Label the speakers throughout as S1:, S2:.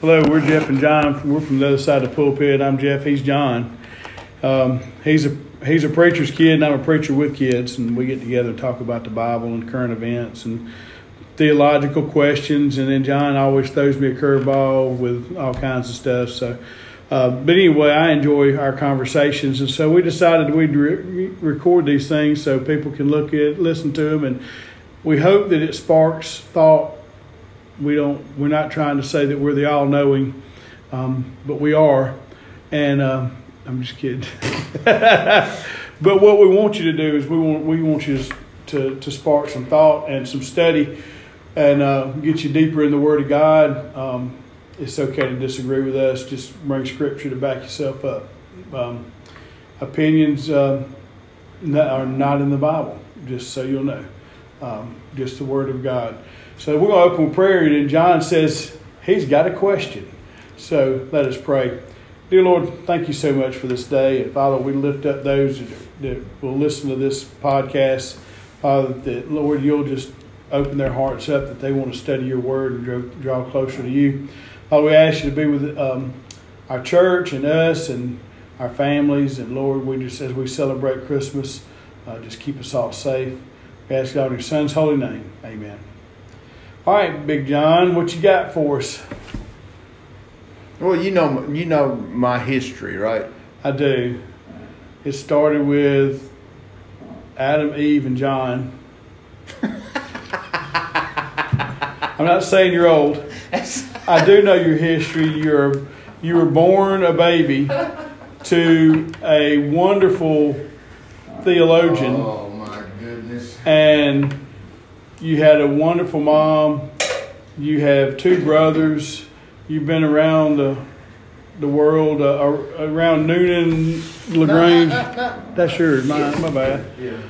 S1: Hello, we're Jeff and John. We're from the other side of the pulpit. I'm Jeff. He's John. Um, he's a he's a preacher's kid, and I'm a preacher with kids, and we get together and talk about the Bible and current events and theological questions. And then John always throws me a curveball with all kinds of stuff. So, uh, but anyway, I enjoy our conversations, and so we decided we'd re- record these things so people can look at, listen to them, and we hope that it sparks thought we don't we're not trying to say that we're the all-knowing um, but we are. And uh, i'm just kidding. But what we want you to do is we want we want you to to spark some thought and some study and uh, get you deeper in the word of god. Um, it's okay to disagree with us. Just bring scripture to back yourself up. Um, opinions uh, are not in the bible just so you'll know. Um, just the word of god so we're going to open with prayer, and John says he's got a question. So let us pray. Dear Lord, thank you so much for this day. And Father, we lift up those that will listen to this podcast. Father, that Lord, you'll just open their hearts up that they want to study your word and draw, draw closer to you. Father, we ask you to be with um, our church and us and our families. And Lord, we just, as we celebrate Christmas, uh, just keep us all safe. We ask God in your Son's holy name. Amen. All right, Big John, what you got for us?
S2: Well, you know, you know my history, right?
S1: I do. It started with Adam, Eve, and John. I'm not saying you're old. I do know your history. You're you were born a baby to a wonderful theologian.
S2: Oh my goodness!
S1: And you had a wonderful mom. You have two brothers. You've been around the the world uh, around Newnan, Lagrange. No, no, no, That's yours. My, my bad.
S2: Yeah.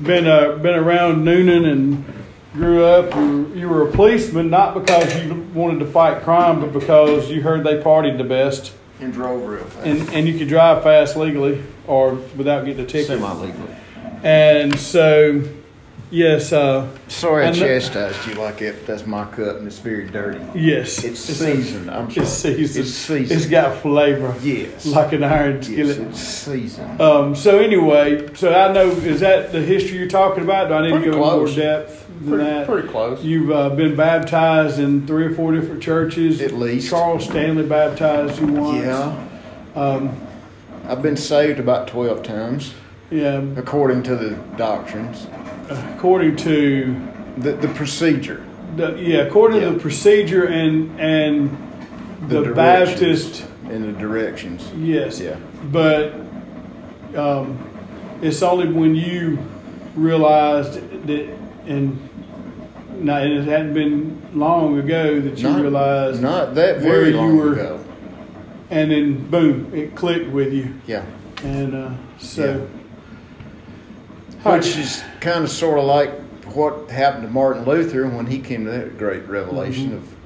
S1: Been uh, been around Newnan and grew up. You were, you were a policeman not because you wanted to fight crime, but because you heard they partied the best.
S2: And drove real fast.
S1: And and you could drive fast legally or without getting a ticket.
S2: Semi legally.
S1: And so Yes. Uh,
S2: Sorry I chastised you like it. That's my cup and it's very dirty.
S1: Yes.
S2: It's, it's seasoned. i I'm sorry.
S1: It's seasoned.
S2: It's seasoned.
S1: It's got flavor.
S2: Yes.
S1: Like an iron skillet.
S2: Yes, it's seasoned.
S1: Um, so anyway, so I know, is that the history you're talking about? Do I need pretty to go close. more depth than
S2: pretty,
S1: that?
S2: Pretty close.
S1: You've uh, been baptized in three or four different churches.
S2: At least.
S1: Charles Stanley baptized you once.
S2: Yeah.
S1: Um,
S2: I've been saved about 12 times.
S1: Yeah.
S2: According to the doctrines
S1: according to
S2: the, the procedure.
S1: The, yeah, according yeah. to the procedure and and the, the Baptist
S2: and the directions.
S1: Yes.
S2: Yeah.
S1: But um, it's only when you realized that, and not, and it hadn't been long ago that you
S2: not,
S1: realized
S2: not that very long
S1: were,
S2: ago.
S1: And then boom, it clicked with you.
S2: Yeah.
S1: And uh, so.
S2: Yeah which is kind of sort of like what happened to Martin Luther when he came to that great revelation mm-hmm. of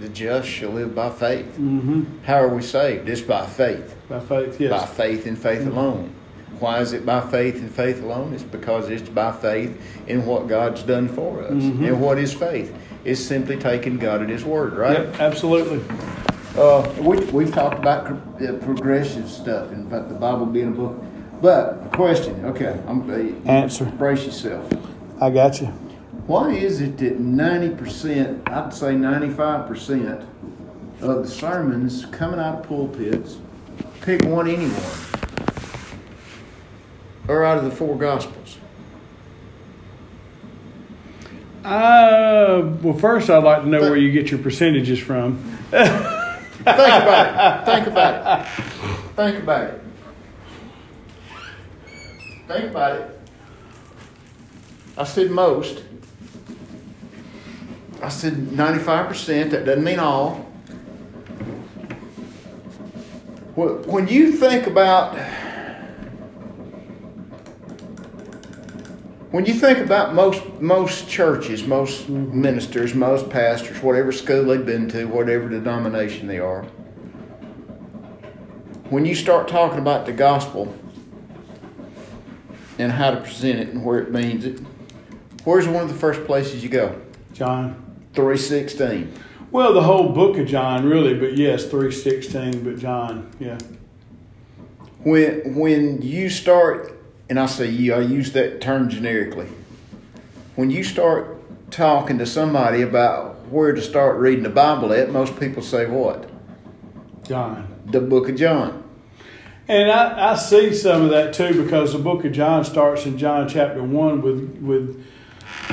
S2: the just shall live by faith.
S1: Mm-hmm.
S2: How are we saved? It's by faith.
S1: By faith, yes.
S2: By faith and faith mm-hmm. alone. Why is it by faith and faith alone? It's because it's by faith in what God's done for us.
S1: Mm-hmm.
S2: And what is faith? It's simply taking God at His word, right?
S1: Yep, absolutely.
S2: Uh, we, we've talked about progressive stuff and about the Bible being a book but question, okay, I'm uh,
S1: answer.
S2: Brace yourself.
S1: I got you.
S2: Why is it that ninety percent, I'd say ninety-five percent of the sermons coming out of pulpits, pick one anyone, or out of the four gospels?
S1: Uh, well, first I'd like to know where you get your percentages from.
S2: Think about it. Think about it. Think about it. Think about it. I said most. I said 95%. That doesn't mean all. When you think about when you think about most most churches, most ministers, most pastors, whatever school they've been to, whatever denomination they are, when you start talking about the gospel, and how to present it and where it means it. Where's one of the first places you go?
S1: John.
S2: 316.
S1: Well, the whole book of John, really, but yes, three sixteen. But John, yeah.
S2: When when you start, and I say you, I use that term generically. When you start talking to somebody about where to start reading the Bible at, most people say what?
S1: John.
S2: The book of John.
S1: And I, I see some of that too because the book of John starts in John chapter one with with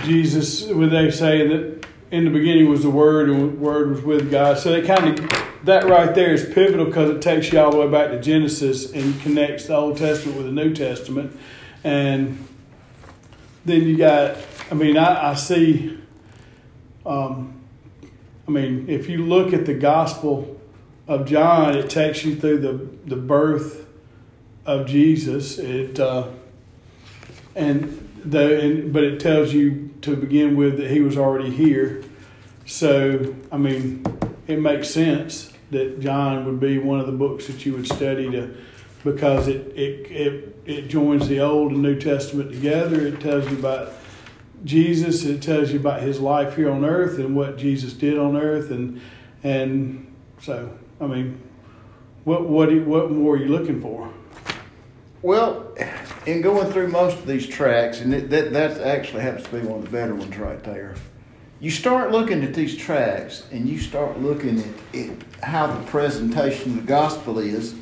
S1: Jesus, where they say that in the beginning was the Word, and the Word was with God. So they kind of that right there is pivotal because it takes you all the way back to Genesis and connects the Old Testament with the New Testament, and then you got. I mean, I, I see. Um, I mean, if you look at the Gospel of John, it takes you through the the birth of Jesus. It uh, and the and, but it tells you to begin with that he was already here. So I mean, it makes sense that John would be one of the books that you would study to because it it it, it joins the Old and New Testament together. It tells you about Jesus. It tells you about his life here on earth and what Jesus did on earth, and and so I mean, what what what more are you looking for?
S2: Well, in going through most of these tracts, and it, that that actually happens to be one of the better ones right there. You start looking at these tracts, and you start looking at, at how the presentation of the gospel is.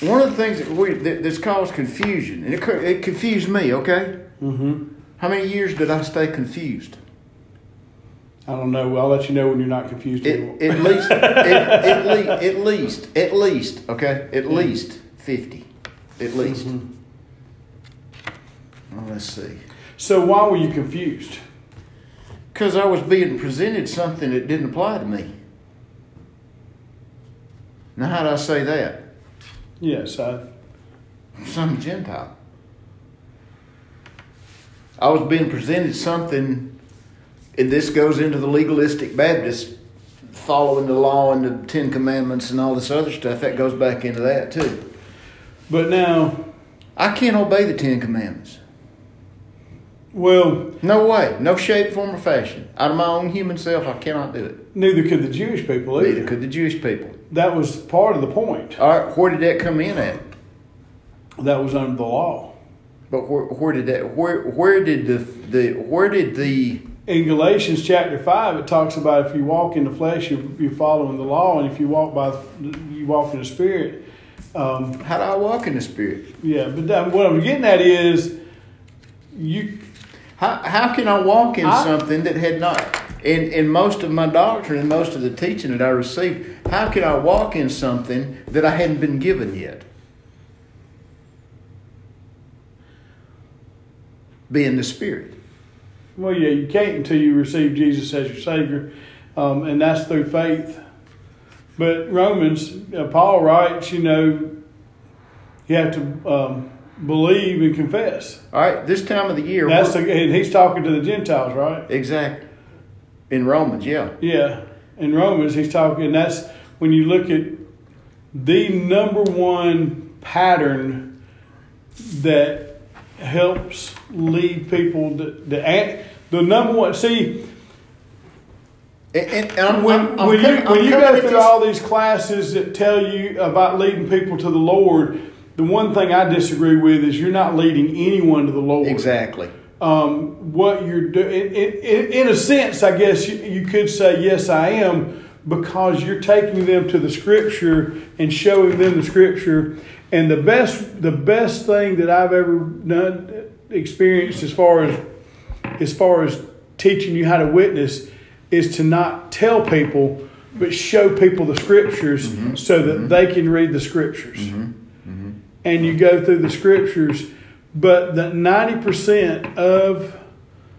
S2: One of the things that we that, that's caused confusion, and it, it confused me. Okay.
S1: Mm-hmm.
S2: How many years did I stay confused?
S1: I don't know. I'll let you know when you're not confused
S2: At,
S1: anymore.
S2: at least, at, at, least, at least, at least, okay, at least fifty, at least.
S1: Mhm.
S2: Well, let's see.
S1: So why were you confused?
S2: Because I was being presented something that didn't apply to me. Now, how do I say that?
S1: Yes, I.
S2: Some Gentile. I was being presented something, and this goes into the legalistic Baptist, following the law and the Ten Commandments and all this other stuff. That goes back into that too.
S1: But now,
S2: I can't obey the Ten Commandments.
S1: well,
S2: No way, no shape, form, or fashion. Out of my own human self, I cannot do it.
S1: neither could the Jewish people either.
S2: Neither could the Jewish people.
S1: That was part of the point.
S2: All right, where did that come in at?
S1: That was under the law.
S2: But where, where did that? Where where did the the where did the
S1: In Galatians chapter five, it talks about if you walk in the flesh, you're, you're following the law, and if you walk by, you walk in the spirit. Um,
S2: how do I walk in the spirit?
S1: yeah, but that, what I'm getting at is, you
S2: How how can I walk in
S1: I-
S2: something that had not? In in most of my doctrine and most of the teaching that I received, how can I walk in something that I hadn't been given yet? Being the spirit.
S1: Well, yeah, you can't until you receive Jesus as your Savior, um, and that's through faith. But Romans, uh, Paul writes, you know, you have to um, believe and confess.
S2: All right, this time of the year.
S1: That's the, and he's talking to the Gentiles, right?
S2: exactly. In Romans, yeah.
S1: Yeah, in Romans, he's talking. And that's when you look at the number one pattern that helps lead people. To the the, the number one. See,
S2: And, and, and I'm,
S1: when,
S2: I'm, I'm
S1: when you
S2: coming- I'm
S1: when you go through all these classes that tell you about leading people to the Lord, the one thing I disagree with is you're not leading anyone to the Lord.
S2: exactly.
S1: um, what you're doing. In, in, in a sense, I guess you, you could say, yes, I am, because you're taking them to the Scripture and showing them the Scripture. And the best, the best thing that I've ever done, experienced as far as, as far as teaching you how to witness, is to not tell people, but show people the Scriptures mm-hmm. so that mm-hmm. they can read the Scriptures. Mm-hmm. And you go through the Scriptures, but the ninety percent of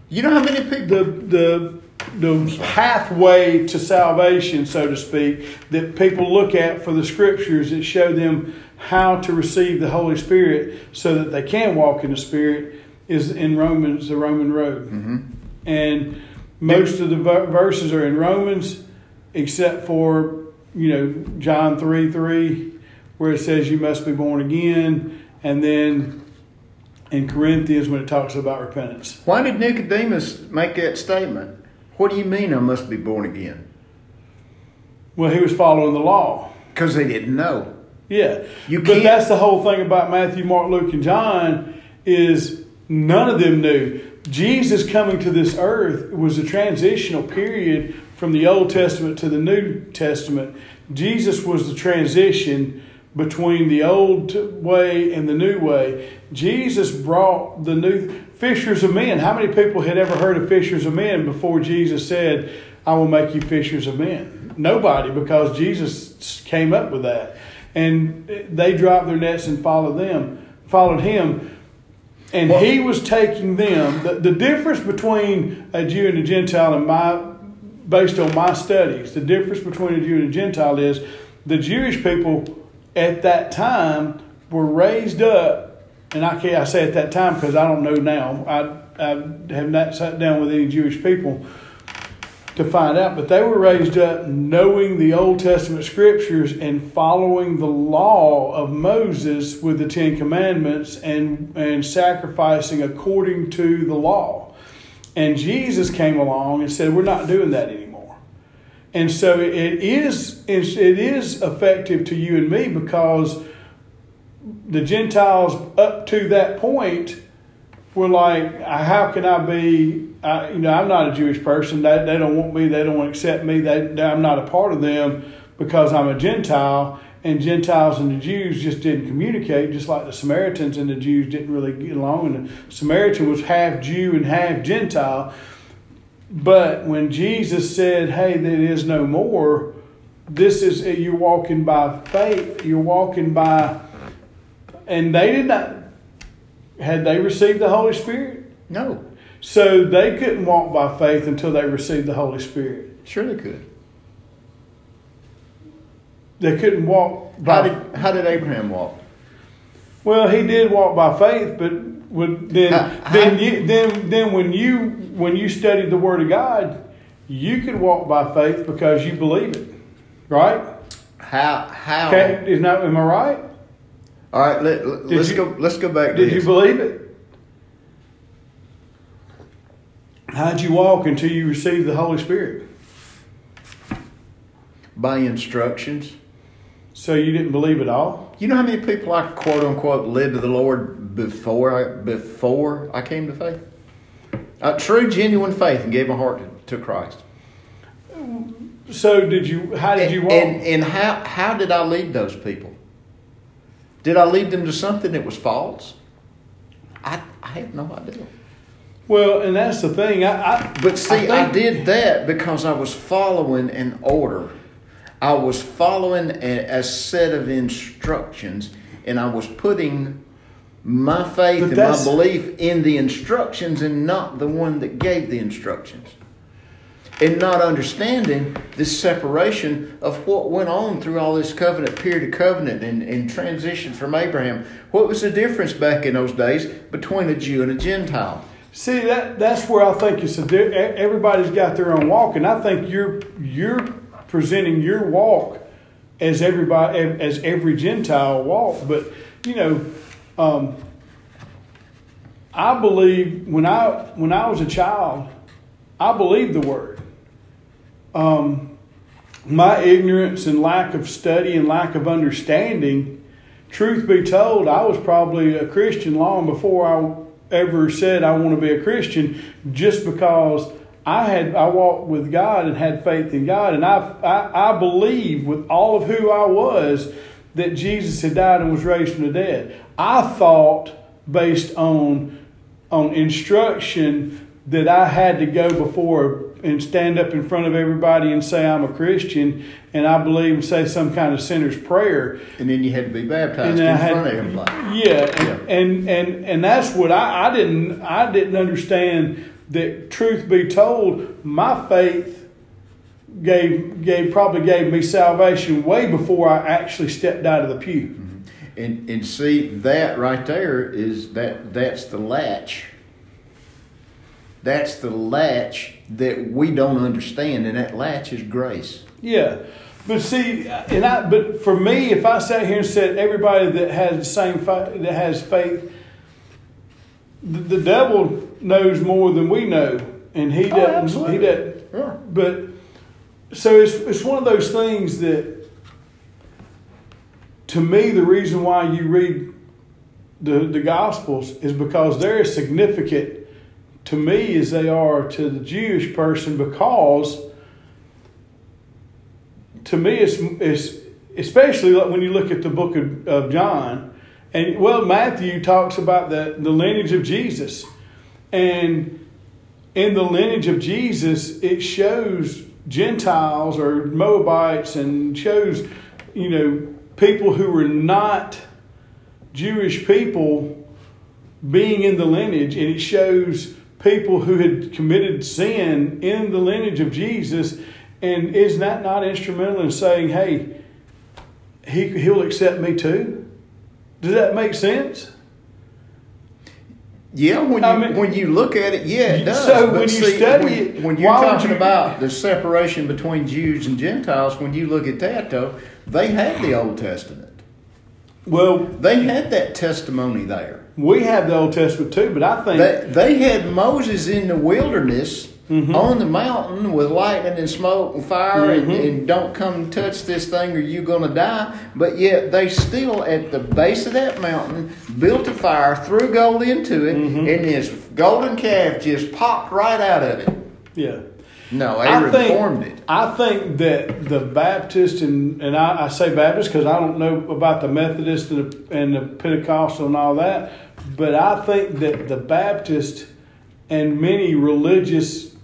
S2: You know how many people?
S1: the the the pathway to salvation, so to speak, that people look at for the scriptures that show them how to receive the Holy Spirit so that they can walk in the Spirit is in Romans, the Roman road. Mm-hmm. And most of the ver- verses are in Romans, except for, you know, John 3 3, where it says you must be born again. And then in Corinthians when it talks about repentance.
S2: Why did Nicodemus make that statement? What do you mean I must be born again?
S1: Well, he was following the law.
S2: Because they didn't know.
S1: Yeah.
S2: You
S1: but
S2: can't-
S1: that's the whole thing about Matthew, Mark, Luke, and John is none of them knew. Jesus coming to this earth was a transitional period from the Old Testament to the New Testament. Jesus was the transition between the old way and the new way. Jesus brought the new fishers of men. How many people had ever heard of fishers of men before Jesus said, I will make you fishers of men? Nobody, because Jesus came up with that. And they dropped their nets and followed them, followed him. And
S2: Well-
S1: he was taking them. The, the difference between a Jew and a Gentile, in my, based on my studies, the difference between a Jew and a Gentile is the Jewish people at that time were raised up, and I can't I say at that time because I don't know now. I, I have not sat down with any Jewish people to find out, but they were raised up knowing the Old Testament scriptures and following the law of Moses with the Ten Commandments and, and sacrificing according to the law. And Jesus came along and said, We're not doing that anymore. And so it is it is effective to you and me because the Gentiles up to that point were like, uh, how can I be? I, you know, I'm not a Jewish person. They, they don't want me. They don't want to accept me. They, they- I'm not a part of them because I'm a Gentile. And Gentiles and the Jews just didn't communicate, just like the Samaritans and the Jews didn't really get along. And the Samaritan was half Jew and half Gentile. But when Jesus said, "Hey, there is no more," this is you're walking by faith. You're walking by, and they did not. Had they received the Holy Spirit?
S2: No.
S1: So they couldn't walk by faith until they received the Holy Spirit.
S2: Sure they could.
S1: They couldn't walk
S2: How
S1: by.
S2: did, how did Abraham walk?
S1: well, he did walk by faith, but when, then
S2: How-
S1: then
S2: how-
S1: you, then then when you when you studied the Word of God, you could walk by faith because you believe it, right?
S2: How how
S1: Okay, is not am I right?
S2: All right, let let's
S1: you-
S2: go let's go back to
S1: Did you
S2: this.
S1: believe it? How'd you walk until you received the Holy Spirit?
S2: by instructions.
S1: So you didn't believe at all?
S2: You know how many people I quote unquote led to the Lord before I before I came to faith? A true, genuine faith and gave my heart to, to Christ.
S1: So did you? How did you walk?
S2: And, and how how did I lead those people? Did I lead them to something that was false? I I have no idea.
S1: well, and that's the thing. I, I
S2: But see, I,
S1: think-
S2: did that because I was following an order. I was following a, a set of instructions, and I was putting my faith and my belief in the instructions and not the one that gave the instructions. And not understanding this separation of what went on through all this covenant, period of covenant, and, and transition from Abraham. What was the difference back in those days between a Jew and a Gentile?
S1: See that that's where I think it's a everybody's got their own walk, and I think you're you're presenting your walk as everybody as every Gentile walk. But you know, um, I believe when I when I was a child, I believed the word. Um, my ignorance and lack of study and lack of understanding, truth be told, I was probably a Christian long before I ever said I want to be a Christian, just because I had I walked with God and had faith in God, and I I, I believe with all of who I was that Jesus had died and was raised from the dead. I thought based on on instruction that I had to go before and stand up in front of everybody and say I'm a Christian and I believe and say some kind of sinner's prayer.
S2: And then you had to be baptized in
S1: had-
S2: front of everybody.
S1: Yeah, and, and and and that's what I, I didn't I didn't understand that truth be told, my faith gave gave probably gave me salvation way before I actually stepped out of the pew. Mm-hmm.
S2: And and see that right there is that that's the latch. That's the latch that we don't understand, and that latch is grace.
S1: Yeah, but see, and I but for me, if I sat here and said everybody that has the same faith, that has faith the, the devil knows more than we know, and he
S2: Oh,
S1: doesn't.
S2: absolutely.
S1: he doesn't.
S2: Yeah.
S1: But so it's it's one of those things that, to me, the reason why you read the the Gospels is because they're significant to me as they are to the Jewish person because to me it's, it's especially when you look at the book of, of John and well Matthew talks about the, the lineage of Jesus. And in the lineage of Jesus it shows Gentiles or Moabites and shows you know people who were not Jewish people being in the lineage and it shows people who had committed sin in the lineage of Jesus and is that not instrumental in saying hey he, he'll accept me too does that make sense
S2: Yeah, when you
S1: I mean-
S2: when you look at it, yeah, it does.
S1: So
S2: But
S1: when you
S2: see,
S1: study
S2: when,
S1: it,
S2: when you're talking
S1: you-
S2: about the separation between Jews and Gentiles, when you look at that though, they had the Old Testament.
S1: well
S2: They had that testimony there.
S1: We have the Old Testament too but I think
S2: They, they had Moses in the wilderness
S1: Mm-hmm.
S2: on the mountain with lightning and smoke and fire and,
S1: Mm-hmm.
S2: and don't come touch this thing or you're going to die. But yet they still, at the base of that mountain, built a fire, threw gold into it,
S1: Mm-hmm.
S2: and this golden calf just popped right out of it.
S1: yeah
S2: No,
S1: I think,
S2: reformed it.
S1: I think that the Baptist and and I, I say Baptist because I don't know about the Methodist and the, and the Pentecostal and all that, but I think that the Baptist and many religious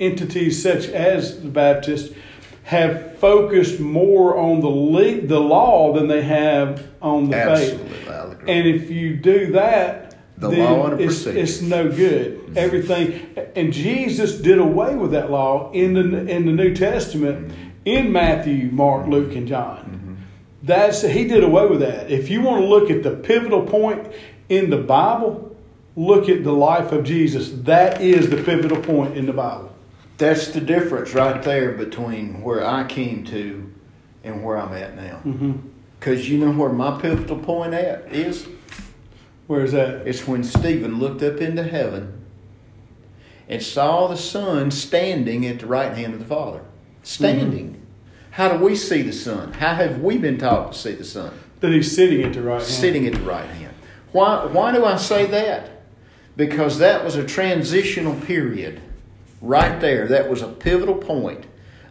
S1: entities such as the Baptist have focused more on the le- the law than they have on the faith.
S2: Absolutely, I'll.
S1: And if you do that,
S2: The law and a
S1: it's, it's no good. Everything, and Jesus did away with that law in the in the New Testament mm-hmm. in Matthew, Mark, mm-hmm. Luke, and John. Mm-hmm. That's he did away with that. If you want to look at the pivotal point in the Bible, look at the life of Jesus. That is the pivotal point in the Bible.
S2: That's the difference right there between where I came to and where I'm at now.
S1: Mm-hmm.
S2: Because you know where my pivotal point at is?
S1: Where is that?
S2: It's when Stephen looked up into heaven and saw the Son standing at the right hand of the Father. Standing. Mm-hmm. How do we see the Son? How have we been taught to see the Son?
S1: That he's sitting at the right hand.
S2: Sitting at the right hand. Why, why do I say that? Because that was a transitional period right there. That was a pivotal point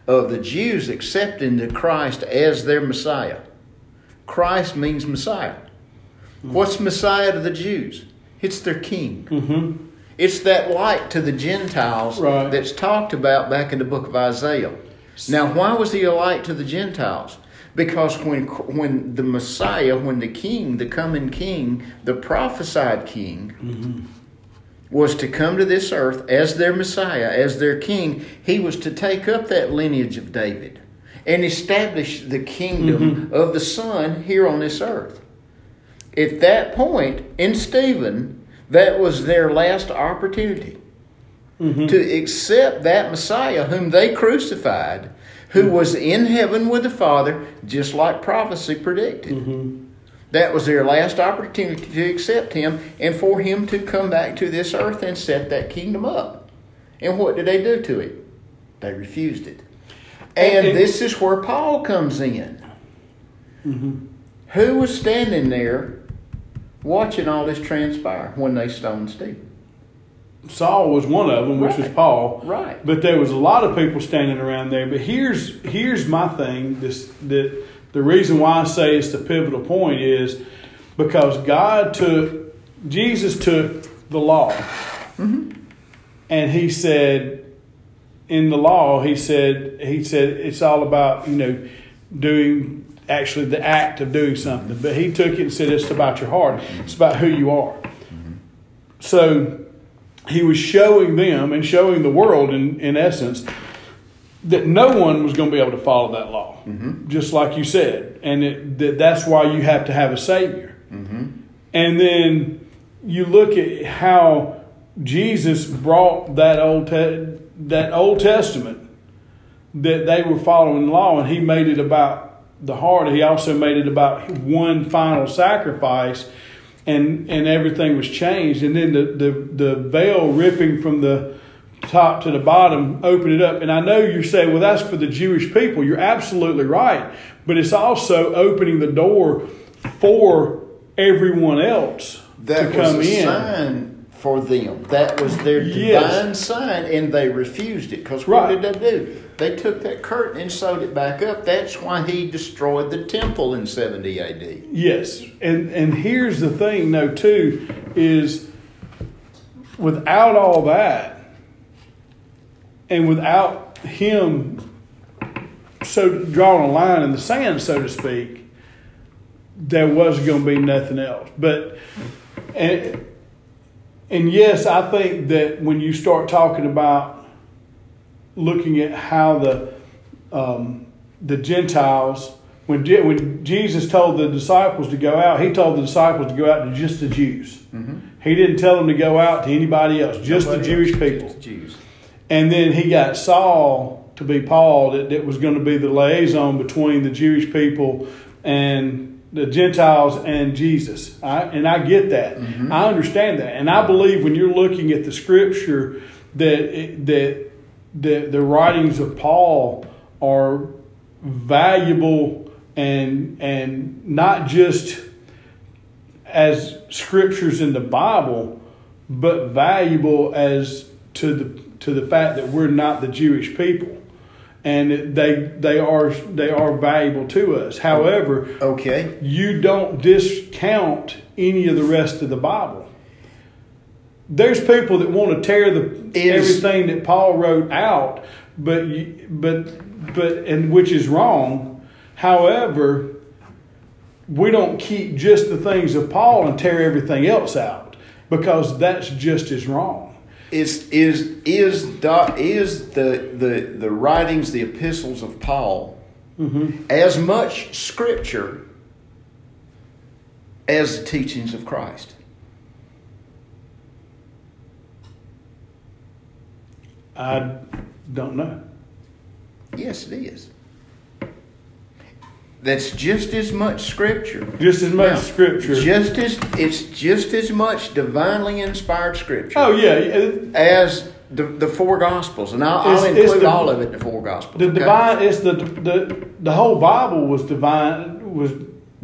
S2: of the Jews accepting the Christ as their Messiah. Christ means Messiah. What's Messiah to the Jews? It's their king.
S1: Mm-hmm.
S2: It's that light to the Gentiles
S1: Right.
S2: that's talked about back in the book of Isaiah. Now, why was he a light to the Gentiles? Because when when the Messiah, when the King, the coming King, the prophesied King, was to come to this earth as their Messiah, as their King, he was to take up that lineage of David and establish the kingdom of the Son here on this earth. At that point in Stephen, that was their last opportunity mm-hmm. to accept that Messiah whom they crucified, who mm-hmm. was in heaven with the Father, just like prophecy predicted. Mm-hmm. That was their last opportunity to accept him and for him to come back to this earth and set that kingdom up. And what did they do to it? They refused it. And,
S1: And-
S2: this is where Paul comes in. Who was standing there watching all this transpire when they stoned Stephen?
S1: Saul was one of them, which was Paul.
S2: Right.
S1: But there was a lot of people standing around there. But here's here's my thing. This that the reason why I say it's the pivotal point is because God took Jesus took the law, mm-hmm. and He said in the law He said He said it's all about you know doing actually the act of doing something. But He took it and said it's about your heart. It's about who you are. So he was showing them and showing the world in, in essence that no one was going to be able to follow that law just like you said and it, that that's why you have to have a savior and then you look at how jesus brought that old te- that old testament that they were following law and he made it about the heart he also made it about one final sacrifice and and everything was changed, and then the the, the veil ripping from the top to the bottom opened it up. And I know you're saying, well, that's for the Jewish people. You're absolutely right, but it's also opening the door for everyone else
S2: that
S1: to come
S2: was a
S1: in.
S2: sign for them. That was their
S1: Yes.
S2: divine sign, and they refused it. Because
S1: Right.
S2: what did they do? They took that curtain and sewed it back up. That's why he destroyed the temple in 70 AD.
S1: Yes, and and here's the thing, though, too, is without all that, and without him, so drawing a line in the sand, so to speak, there was going to be nothing else. But and and yes, I think that when you start talking about looking at how the um, the Gentiles, when Je- when Jesus told the disciples to go out, he told the disciples to go out to just the Jews. He didn't tell them to go out to anybody else, just
S2: Nobody
S1: the Jewish
S2: else,
S1: people.
S2: just Jews.
S1: And then he got Saul to be Paul, that, that was going to be the liaison between the Jewish people and the Gentiles and Jesus. I, and I get that. I understand that. And I believe when you're looking at the scripture that it, that the, the writings of Paul are valuable and and not just as scriptures in the Bible, but valuable as to the to the fact that we're not the Jewish people, and they they are they are valuable to us. However,
S2: Okay.
S1: you don't discount any of the rest of the Bible. There's people that want to tear the
S2: Is-
S1: everything that Paul wrote out, but you, but but and which is wrong. However, we don't keep just the things of Paul and tear everything else out because that's just as wrong.
S2: Is is is do- is the the the writings, the epistles of Paul, mm-hmm. as much scripture as the teachings of Christ?
S1: I don't know.
S2: Yes, it is. That's just as much scripture.
S1: Just as much
S2: Now,
S1: scripture.
S2: Just as it's just as much divinely inspired scripture
S1: oh yeah,
S2: as the, the four gospels, and I'll, I'll include
S1: the-
S2: all of it the four gospels.
S1: the
S2: okay?
S1: divine. It's the the the whole Bible was divine. Was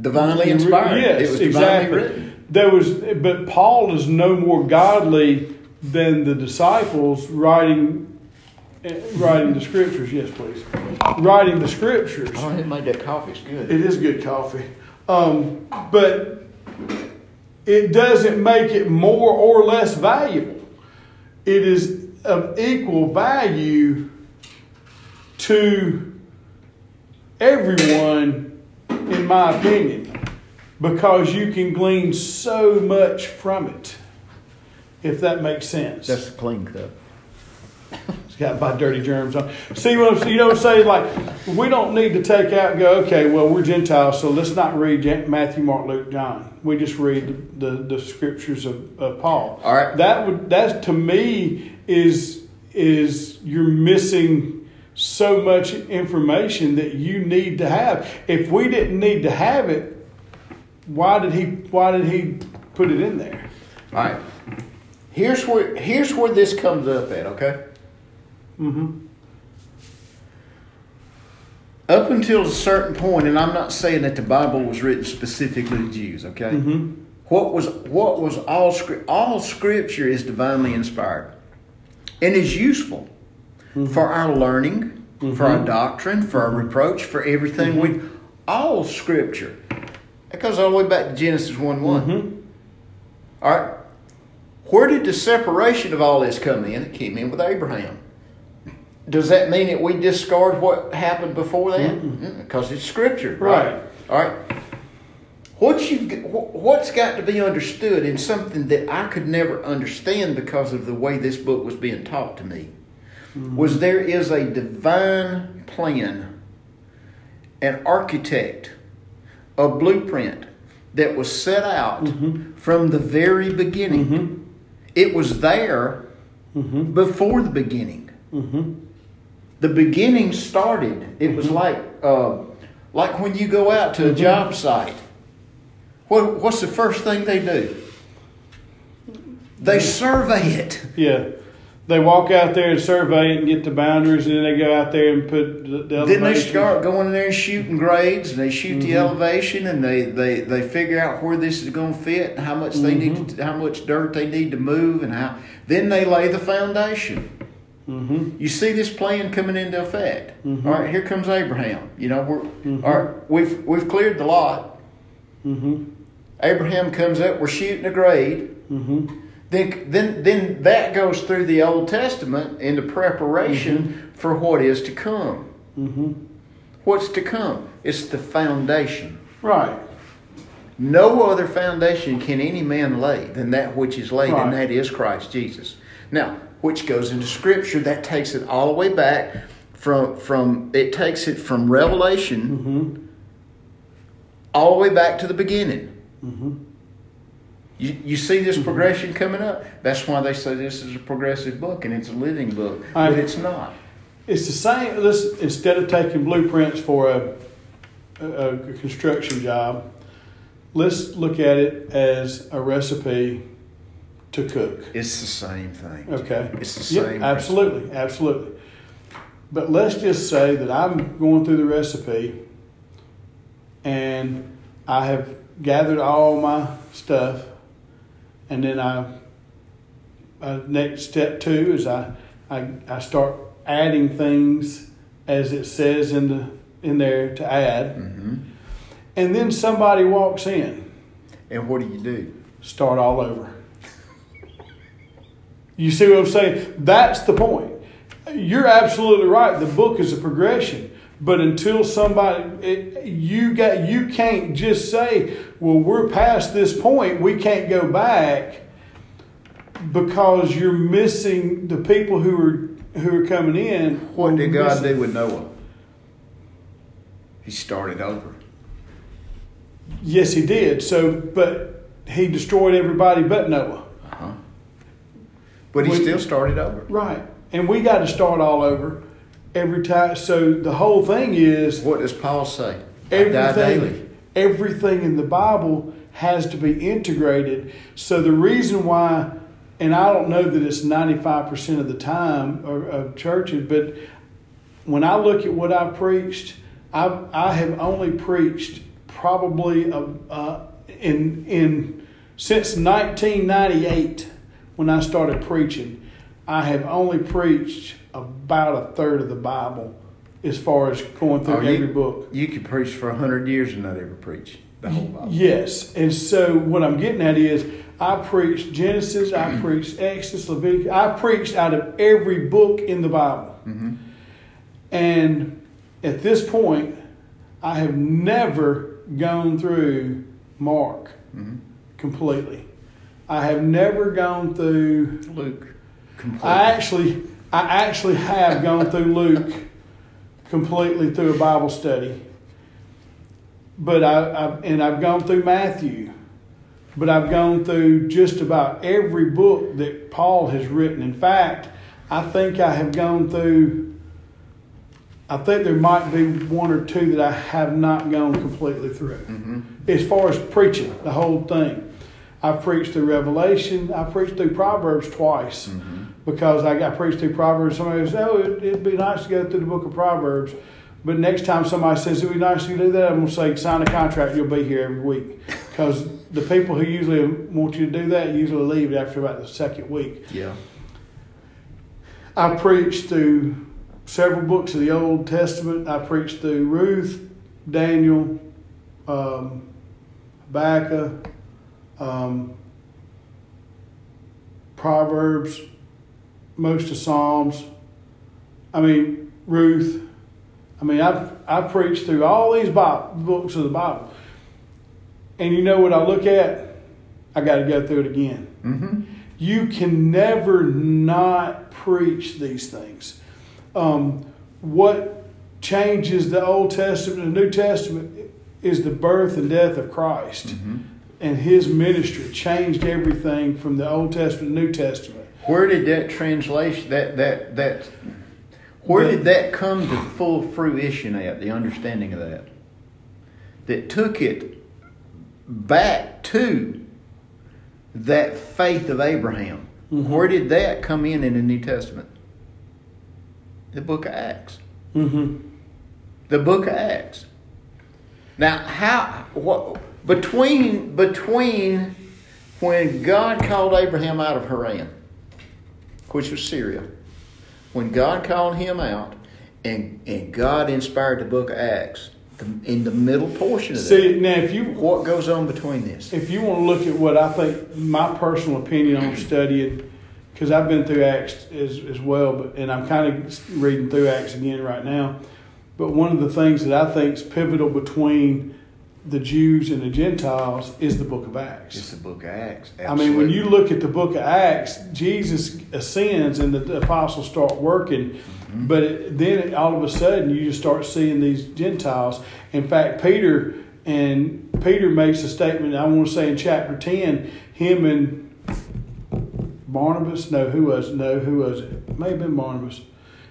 S2: divinely inspired.
S1: Yes,
S2: it was divinely
S1: exactly.
S2: written.
S1: There was, but Paul is no more godly than the disciples writing, eh, writing the scriptures. Yes, please, writing the scriptures.
S2: Oh, it made that coffee. It's good.
S1: It is good coffee, um, but it doesn't make it more or less valuable. It is of equal value to everyone, in my opinion, because you can glean so much from it. If that makes sense.
S2: That's the clean cup.
S1: It's got my dirty germs on. See what I'm saying? You know what I'm saying? Like, we don't need to take out and go, okay, well, we're Gentiles, so let's not read Matthew, Mark, Luke, John. We just read the, the, the scriptures of, of Paul.
S2: All right.
S1: That would, that to me is, is you're missing so much information that you need to have. If we didn't need to have it, why did he, why did he put it in there?
S2: All right. Here's where here's where this comes up at. Okay.
S1: Mm-hmm.
S2: Up until a certain point, and I'm not saying that the Bible was written specifically to Jews. Okay.
S1: Mm-hmm.
S2: What was what was all script? All Scripture is divinely inspired, and is useful for our learning, for our doctrine, for our reproach, for everything. We all Scripture. That goes all the way back to Genesis one one. All right. Where did the separation of all this come in? It came in with Abraham. Does that mean that we discard what happened before that? Because it's Scripture, right?
S1: Right.
S2: All right. What you what's got to be understood in something that I could never understand because of the way this book was being taught to me mm-hmm. was there is a divine plan, an architect, a blueprint that was set out mm-hmm. from the very beginning. Mm-hmm. It was there before the beginning. The beginning started. It was like uh, like when you go out to a job site. what, what's the first thing they do? They survey it.
S1: Yeah. They walk out there and survey it and get the boundaries, and then they go out there and put the, the
S2: Then they start going in there and shooting grades, and they shoot the
S1: Mhm.
S2: elevation, and they, they, they figure out where this is going to fit, and how much they need,
S1: Mhm.
S2: to, how much dirt they need to move, and how. Then they lay the foundation.
S1: Mm-hmm.
S2: You see this plan coming into effect.
S1: Mhm.
S2: All right, here comes Abraham. You know, we're
S1: Mhm.
S2: all right. We've we've cleared the lot.
S1: Mm-hmm.
S2: Abraham comes up. We're shooting a grade.
S1: Mm-hmm.
S2: Then then then that goes through the Old Testament into preparation for what is to come.
S1: Mm-hmm.
S2: What's to come? It's the foundation.
S1: Right.
S2: No other foundation can any man lay than that which is laid, and that is Christ Jesus. Now, which goes into Scripture, that takes it all the way back from from it takes it from Revelation
S1: Mm-hmm.
S2: all the way back to the beginning.
S1: Mm-hmm.
S2: You, you see this mm-hmm. progression coming up. That's why they say this is a progressive book and it's a living book, but it's not.
S1: It's the same. Let's instead of taking blueprints for a, a, a construction job, let's look at it as a recipe to cook.
S2: It's the same thing.
S1: Okay.
S2: It's the
S1: Yep,
S2: same.
S1: absolutely, absolutely. But let's just say that I'm going through the recipe and I have gathered all my stuff, and then I, uh, next step two is I, I, I start adding things as it says in the in there to add,
S2: hmm
S1: and then somebody walks in
S2: And what do you do?
S1: start all over. You see what I'm saying? That's the point. You're absolutely right. The book is a progression, but until somebody, it, you got, you can't just say, "Well, we're past this point. We can't go back," because you're missing the people who are who are coming in.
S2: What did God
S1: Missing-
S2: do with Noah? He started over.
S1: Yes, he did. So, but he destroyed everybody but Noah.
S2: Uh-huh. But he
S1: When-
S2: still started over.
S1: Right. And we got to start all over every time. So the whole thing is
S2: What does Paul say? I die daily.
S1: everything, everything in the Bible has to be integrated. So the reason why, and I don't know that it's 95% of the time of, of churches, but when I look at what I preached, I, I have only preached probably uh, uh, in, in since 1998 when I started preaching. I have only preached about a third of the Bible as far as going through
S2: Oh, you-
S1: every book.
S2: You could preach for a hundred years and not ever preach the whole Bible.
S1: Yes, and so what I'm getting at is I preached Genesis, I preached Exodus, Leviticus, I preached out of every book in the Bible.
S2: hmm
S1: And at this point, I have never gone through Mark
S2: hmm
S1: completely. I have never gone through
S2: Luke, completely.
S1: I actually I actually have gone through Luke completely through a Bible study. But I, I and I've gone through Matthew. But I've gone through just about every book that Paul has written. In fact, I think I have gone through I think there might be one or two that I have not gone completely through
S2: hmm
S1: as far as preaching the whole thing. I preached through Revelation. I preached through Proverbs twice
S2: hmm
S1: because I got preached through Proverbs. Somebody says, "Oh, it, it'd be nice to go through the book of Proverbs," but next time somebody says it'd be nice to do that, I'm gonna say, "Sign a contract. You'll be here every week," because the people who usually want you to do that usually leave after about the second week.
S2: Yeah.
S1: I preached through several books of the Old Testament. I preached through Ruth, Daniel, um, Habakkuk, um, Proverbs, most of Psalms. I mean Ruth. I mean I've I preached through all these Bible, books of the Bible, and you know what I look at? I got to go through it again.
S2: hmm
S1: You can never not preach these things. Um, what changes the Old Testament and the New Testament is the birth and death of Christ.
S2: hmm
S1: And his ministry changed everything from the Old Testament to the New Testament.
S2: Where did that translation that that that where did that come to full fruition at the understanding of that? That took it back to that faith of Abraham.
S1: Mhm.
S2: Where did that come in in the New Testament? The book of Acts.
S1: Mm-hmm.
S2: The book of Acts. Now, how what between between when God called Abraham out of Haran, which was Syria, when God called him out, and and God inspired the book of Acts, the, in the middle portion of that,
S1: See now, if you
S2: what goes on between this?
S1: if you want to look at what I think my personal opinion on studying, because I've been through Acts as, as well, but and I'm kind of reading through Acts again right now. But one of the things that I think is pivotal between the Jews and the Gentiles is the Book of Acts.
S2: It's the book of Acts.
S1: I mean, when you look at the book of Acts, Jesus ascends and the apostles start working,
S2: Mm-hmm.
S1: but it, then all of a sudden you just start seeing these Gentiles. In fact, Peter and Peter makes a statement. I want to say in chapter ten, him and Barnabas. No, who was no, who was it may have been Barnabas.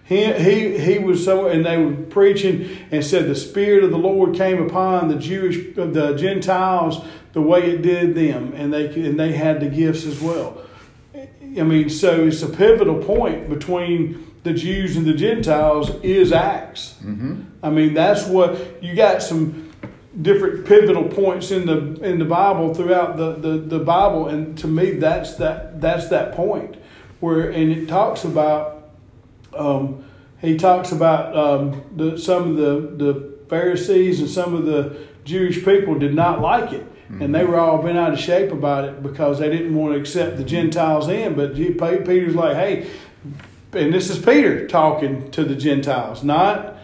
S1: He, he, he was somewhere, and they were preaching and said the Spirit of the Lord came upon the Jewish, the Gentiles, the way it did them, and they and they had the gifts as well. I mean, so it's a pivotal point between the Jews and the Gentiles is Acts.
S2: Mm-hmm.
S1: I mean, that's what you got some different pivotal points in the in the Bible throughout the, the, the Bible, and to me, that's that that's that point where and it talks about um, he talks about um, the, some of the the Pharisees and some of the Jewish people did not like it. And they were all bent out of shape about it because they didn't want to accept the Gentiles in. But Peter's like, hey, and this is Peter talking to the Gentiles, not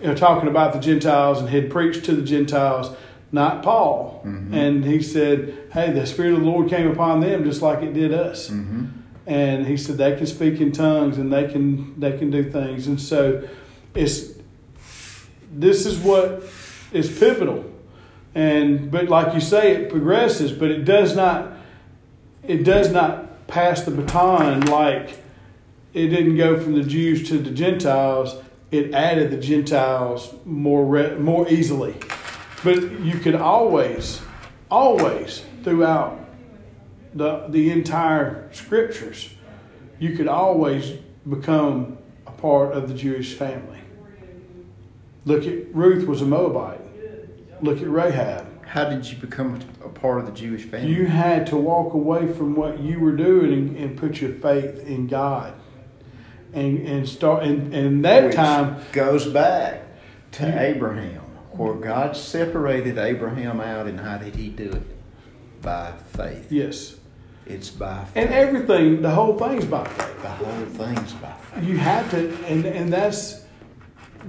S1: you know, talking about the Gentiles and had preached to the Gentiles, not Paul.
S2: Mhm.
S1: And he said, Hey, the Spirit of the Lord came upon them just like it did us.
S2: Mm-hmm.
S1: And he said they can speak in tongues and they can they can do things. And so it's this is what is pivotal. And but like you say, it progresses, but it does not it does not pass the baton like it didn't go from the Jews to the Gentiles. It added the Gentiles more re- more easily. But you could always, always throughout the the entire scriptures, you could always become a part of the Jewish family. Look at Ruth was a Moabite. Look at Rahab.
S2: How did you become a part of the Jewish family?
S1: You had to walk away from what you were doing and, and put your faith in God. And and start and, and that
S2: Which
S1: time
S2: goes back to
S1: You-
S2: Abraham, where God separated Abraham out, and how did He do it? By faith.
S1: yes.
S2: It's by faith.
S1: And everything the whole thing's by faith.
S2: the whole thing's by faith.
S1: You have to and, and that's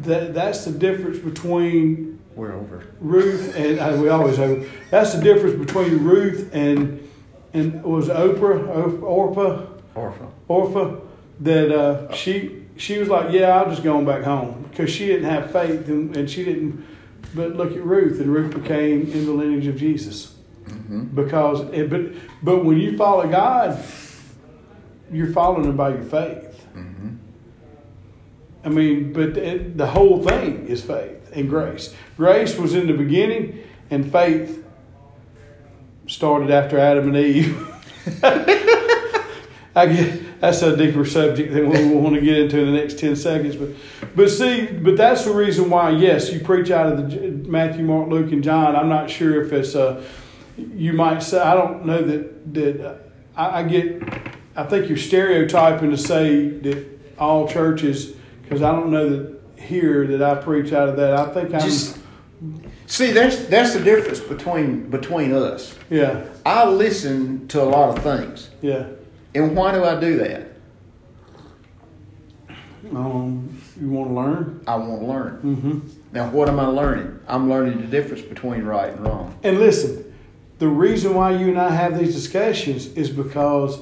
S1: that that's the difference between
S2: We're over.
S1: Ruth and uh, we always over. That's the difference between Ruth and and was Oprah Op- Orpah
S2: Orphan.
S1: Orpha that uh, she she was like, yeah, I'm just going back home because she didn't have faith and, and she didn't. But look at Ruth, and Ruth became in the lineage of Jesus
S2: Mm-hmm.
S1: because. It, but but when you follow God, you're following Him by your faith.
S2: Mm-hmm.
S1: I mean, but it, the whole thing is faith and grace. Grace was in the beginning, and faith started after Adam and Eve. I guess that's a deeper subject than we want to get into in the next ten seconds. But but see, but that's the reason why. Yes, you preach out of the Matthew, Mark, Luke, and John. I'm not sure if it's a. You might say I don't know that that I, I get. I think you're stereotyping to say that all churches because I don't know that here that I preach out of that. I think I'm
S2: Just see that's that's the difference between between us.
S1: yeah
S2: I listen to a lot of things,
S1: yeah.
S2: and why do I do that?
S1: Um, you want to learn?
S2: I want to learn.
S1: Mm-hmm.
S2: Now, what am I learning? I'm learning the difference between right and wrong.
S1: And listen, the reason why you and I have these discussions is because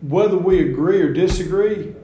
S1: whether we agree or disagree,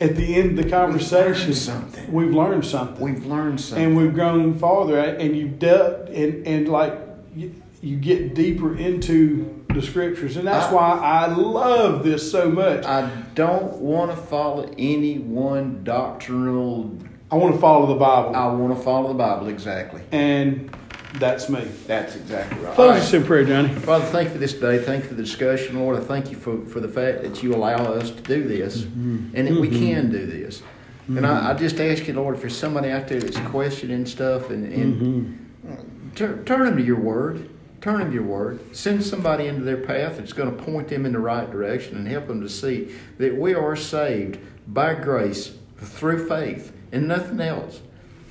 S1: at the end of the conversation,
S2: something.
S1: we've learned something,
S2: We've learned something.
S1: and we've grown farther. And you've dealt, and and like you, you get deeper into the scriptures, and that's
S2: I-
S1: why I love this so much. I
S2: don't want to follow any one doctrinal.
S1: I want to follow the Bible,
S2: I want to follow the Bible exactly.
S1: and That's me.
S2: That's exactly right. All
S1: Close
S2: right.
S1: us in prayer, Johnny.
S2: Father, thank you for this day. Thank you for the discussion, Lord. I thank you for, for the fact that you allow us to do this mm-hmm. and that we mm-hmm. can do this. And I, I just ask you, Lord, if there's somebody out there that's questioning stuff and, and mm-hmm. turn, turn them to your word. Turn them to your word. Send somebody into their path that's going to point them in the right direction and help them to see that we are saved by grace through faith and nothing else.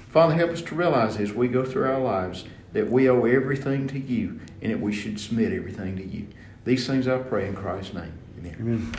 S2: Father, help us to realize as we go through our lives that we owe everything to you and that we should submit everything to you. These things I pray in Christ's name. Amen.
S1: Amen.